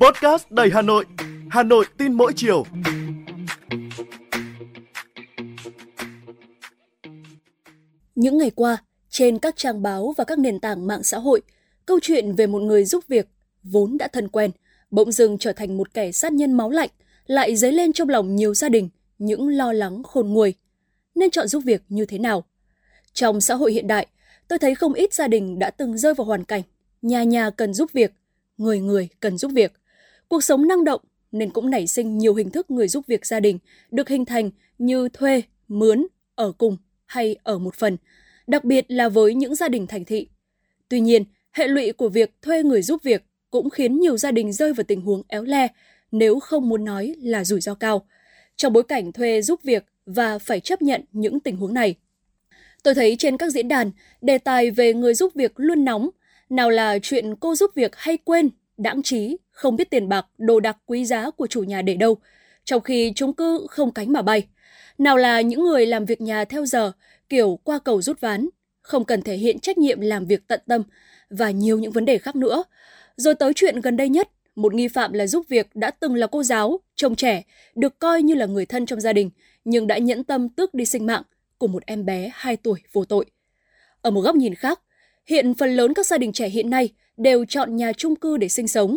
Podcast đầy Hà Nội, Hà Nội tin mỗi chiều. Những ngày qua, trên các trang báo và các nền tảng mạng xã hội, câu chuyện về một người giúp việc vốn đã thân quen, bỗng dưng trở thành một kẻ sát nhân máu lạnh, lại dấy lên trong lòng nhiều gia đình những lo lắng khôn nguôi. Nên chọn giúp việc như thế nào? Trong xã hội hiện đại, tôi thấy không ít gia đình đã từng rơi vào hoàn cảnh nhà nhà cần giúp việc, người người cần giúp việc. Cuộc sống năng động nên cũng nảy sinh nhiều hình thức người giúp việc gia đình được hình thành như thuê, mướn, ở cùng hay ở một phần, đặc biệt là với những gia đình thành thị. Tuy nhiên, hệ lụy của việc thuê người giúp việc cũng khiến nhiều gia đình rơi vào tình huống éo le, nếu không muốn nói là rủi ro cao. Trong bối cảnh thuê giúp việc và phải chấp nhận những tình huống này. Tôi thấy trên các diễn đàn, đề tài về người giúp việc luôn nóng, nào là chuyện cô giúp việc hay quên, đãng trí, không biết tiền bạc, đồ đạc quý giá của chủ nhà để đâu, trong khi chúng cứ không cánh mà bay. Nào là những người làm việc nhà theo giờ, kiểu qua cầu rút ván, không cần thể hiện trách nhiệm làm việc tận tâm và nhiều những vấn đề khác nữa. Rồi tới chuyện gần đây nhất, một nghi phạm là giúp việc đã từng là cô giáo, chồng trẻ, được coi như là người thân trong gia đình, nhưng đã nhẫn tâm tước đi sinh mạng của một em bé 2 tuổi vô tội. Ở một góc nhìn khác, hiện phần lớn các gia đình trẻ hiện nay đều chọn nhà chung cư để sinh sống.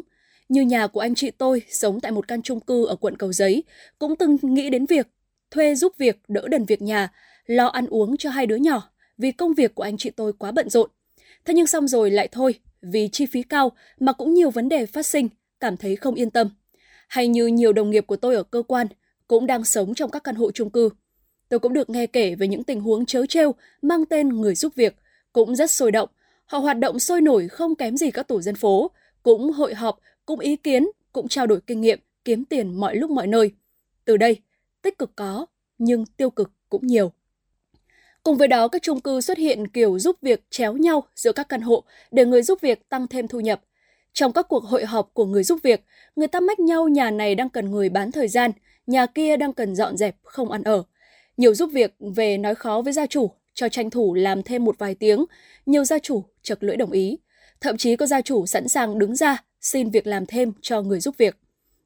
Như nhà của anh chị tôi sống tại một căn chung cư ở quận Cầu Giấy, cũng từng nghĩ đến việc thuê giúp việc đỡ đần việc nhà, lo ăn uống cho hai đứa nhỏ vì công việc của anh chị tôi quá bận rộn. Thế nhưng xong rồi lại thôi, vì chi phí cao mà cũng nhiều vấn đề phát sinh, cảm thấy không yên tâm. Hay như nhiều đồng nghiệp của tôi ở cơ quan cũng đang sống trong các căn hộ chung cư. Tôi cũng được nghe kể về những tình huống chớ trêu mang tên người giúp việc, cũng rất sôi động. Họ hoạt động sôi nổi không kém gì các tổ dân phố, cũng hội họp, cũng ý kiến, cũng trao đổi kinh nghiệm, kiếm tiền mọi lúc mọi nơi. Từ đây, tích cực có, nhưng tiêu cực cũng nhiều. Cùng với đó, các chung cư xuất hiện kiểu giúp việc chéo nhau giữa các căn hộ để người giúp việc tăng thêm thu nhập. Trong các cuộc hội họp của người giúp việc, người ta mách nhau nhà này đang cần người bán thời gian, nhà kia đang cần dọn dẹp, không ăn ở. Nhiều giúp việc về nói khó với gia chủ, cho tranh thủ làm thêm một vài tiếng, nhiều gia chủ chật lưỡi đồng ý. Thậm chí có gia chủ sẵn sàng đứng ra xin việc làm thêm cho người giúp việc.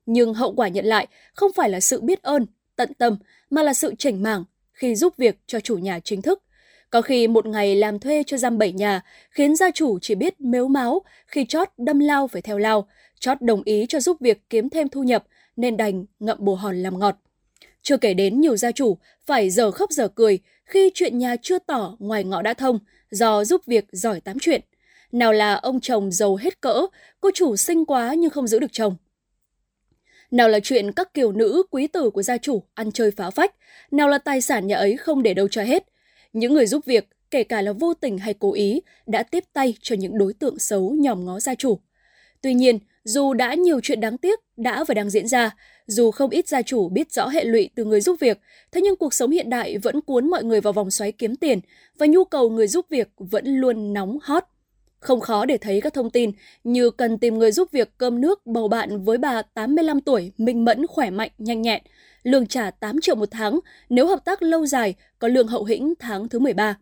Nhưng hậu quả nhận lại không phải là sự biết ơn, tận tâm, mà là sự chảnh mảng khi giúp việc cho chủ nhà chính thức. Có khi một ngày làm thuê cho giam bảy nhà, khiến gia chủ chỉ biết mếu máu khi chót đâm lao phải theo lao, chót đồng ý cho giúp việc kiếm thêm thu nhập, nên đành ngậm bồ hòn làm ngọt. Chưa kể đến nhiều gia chủ phải giờ khóc giờ cười khi chuyện nhà chưa tỏ ngoài ngõ đã thông do giúp việc giỏi tám chuyện. Nào là ông chồng giàu hết cỡ, cô chủ xinh quá nhưng không giữ được chồng. Nào là chuyện các kiều nữ quý tử của gia chủ ăn chơi phá phách, nào là tài sản nhà ấy không để đâu cho hết. Những người giúp việc, kể cả là vô tình hay cố ý, đã tiếp tay cho những đối tượng xấu nhòm ngó gia chủ. Tuy nhiên, dù đã nhiều chuyện đáng tiếc đã và đang diễn ra, dù không ít gia chủ biết rõ hệ lụy từ người giúp việc, thế nhưng cuộc sống hiện đại vẫn cuốn mọi người vào vòng xoáy kiếm tiền và nhu cầu người giúp việc vẫn luôn nóng hot. Không khó để thấy các thông tin như cần tìm người giúp việc cơm nước bầu bạn với bà 85 tuổi, minh mẫn, khỏe mạnh, nhanh nhẹn, lương trả 8 triệu một tháng nếu hợp tác lâu dài, có lương hậu hĩnh tháng thứ 13.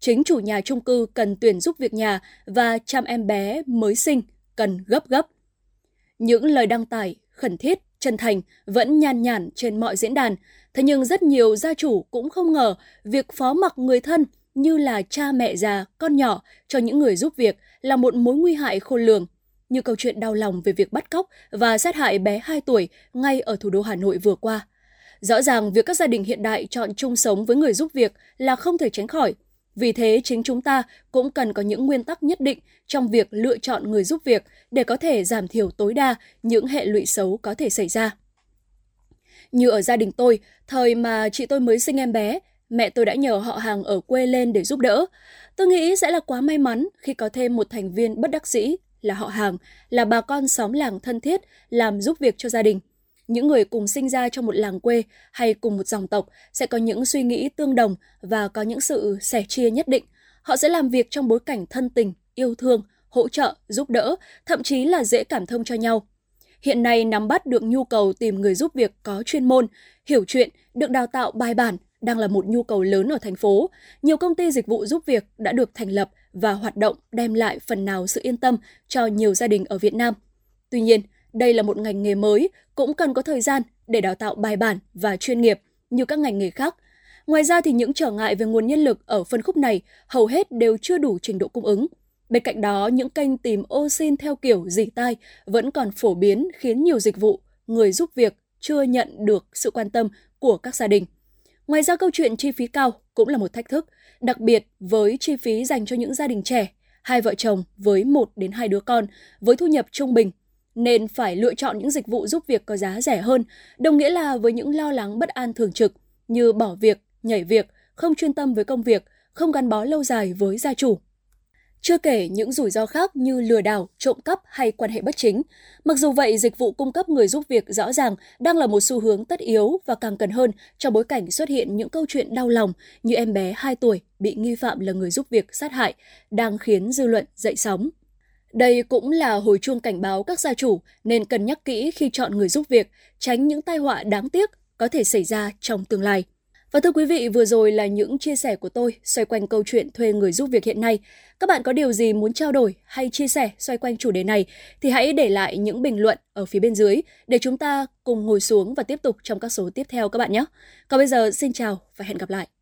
Chính chủ nhà chung cư cần tuyển giúp việc nhà và chăm em bé mới sinh cần gấp gấp. Những lời đăng tải khẩn thiết, chân thành vẫn nhan nhản trên mọi diễn đàn, thế nhưng rất nhiều gia chủ cũng không ngờ việc phó mặc người thân như là cha mẹ già, con nhỏ cho những người giúp việc là một mối nguy hại khôn lường. Như câu chuyện đau lòng về việc bắt cóc và sát hại bé 2 tuổi ngay ở thủ đô Hà Nội vừa qua. Rõ ràng việc các gia đình hiện đại chọn chung sống với người giúp việc là không thể tránh khỏi. Vì thế, chính chúng ta cũng cần có những nguyên tắc nhất định trong việc lựa chọn người giúp việc để có thể giảm thiểu tối đa những hệ lụy xấu có thể xảy ra. Như ở gia đình tôi, thời mà chị tôi mới sinh em bé, mẹ tôi đã nhờ họ hàng ở quê lên để giúp đỡ. Tôi nghĩ sẽ là quá may mắn khi có thêm một thành viên bất đắc dĩ là họ hàng, là bà con xóm làng thân thiết làm giúp việc cho gia đình. Những người cùng sinh ra trong một làng quê hay cùng một dòng tộc sẽ có những suy nghĩ tương đồng và có những sự sẻ chia nhất định. Họ sẽ làm việc trong bối cảnh thân tình, yêu thương, hỗ trợ, giúp đỡ, thậm chí là dễ cảm thông cho nhau. Hiện nay nắm bắt được nhu cầu tìm người giúp việc có chuyên môn, hiểu chuyện, được đào tạo bài bản đang là một nhu cầu lớn ở thành phố. Nhiều công ty dịch vụ giúp việc đã được thành lập và hoạt động đem lại phần nào sự yên tâm cho nhiều gia đình ở Việt Nam. Tuy nhiên, đây là một ngành nghề mới, cũng cần có thời gian để đào tạo bài bản và chuyên nghiệp như các ngành nghề khác. Ngoài ra thì những trở ngại về nguồn nhân lực ở phân khúc này hầu hết đều chưa đủ trình độ cung ứng. Bên cạnh đó, những kênh tìm ô xin theo kiểu dỉ tai vẫn còn phổ biến khiến nhiều dịch vụ, người giúp việc chưa nhận được sự quan tâm của các gia đình. Ngoài ra câu chuyện chi phí cao cũng là một thách thức, đặc biệt với chi phí dành cho những gia đình trẻ, hai vợ chồng với một đến hai đứa con với thu nhập trung bình nên phải lựa chọn những dịch vụ giúp việc có giá rẻ hơn, đồng nghĩa là với những lo lắng bất an thường trực như bỏ việc, nhảy việc, không chuyên tâm với công việc, không gắn bó lâu dài với gia chủ. Chưa kể những rủi ro khác như lừa đảo, trộm cắp hay quan hệ bất chính. Mặc dù vậy, dịch vụ cung cấp người giúp việc rõ ràng đang là một xu hướng tất yếu và càng cần hơn trong bối cảnh xuất hiện những câu chuyện đau lòng như em bé 2 tuổi bị nghi phạm là người giúp việc sát hại, đang khiến dư luận dậy sóng. Đây cũng là hồi chuông cảnh báo các gia chủ nên cân nhắc kỹ khi chọn người giúp việc, tránh những tai họa đáng tiếc có thể xảy ra trong tương lai. Và thưa quý vị, vừa rồi là những chia sẻ của tôi xoay quanh câu chuyện thuê người giúp việc hiện nay. Các bạn có điều gì muốn trao đổi hay chia sẻ xoay quanh chủ đề này thì hãy để lại những bình luận ở phía bên dưới để chúng ta cùng ngồi xuống và tiếp tục trong các số tiếp theo các bạn nhé. Còn bây giờ xin chào và hẹn gặp lại.